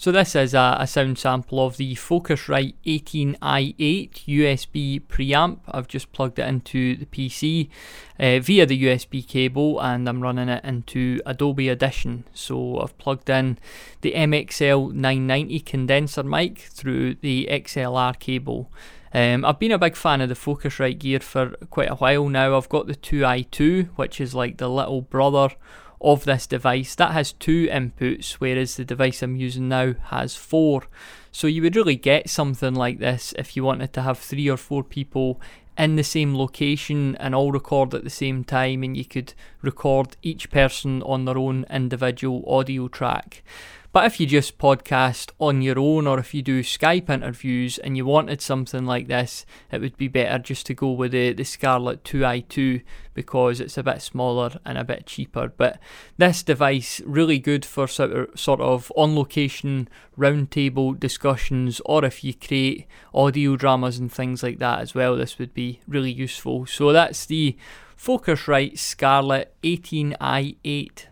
So this is a, a, sound sample of the Focusrite 18i8 USB preamp. I've just plugged it into the PC uh, via the USB cable and I'm running it into Adobe Audition. So I've plugged in the MXL 990 condenser mic through the XLR cable. Um, I've been a big fan of the Focusrite gear for quite a while now. I've got the 2i2, which is like the little brother of this device. That has two inputs, whereas the device I'm using now has four. So you would really get something like this if you wanted to have three or four people in the same location and all record at the same time, and you could record each person on their own individual audio track. But if you just podcast on your own or if you do Skype interviews and you wanted something like this, it would be better just to go with the, the Scarlett 2i2 because it's a bit smaller and a bit cheaper. But this device really good for sort of, sort of on location roundtable discussions or if you create audio dramas and things like that as well, this would be really useful. So that's the Focusrite Scarlett 18i8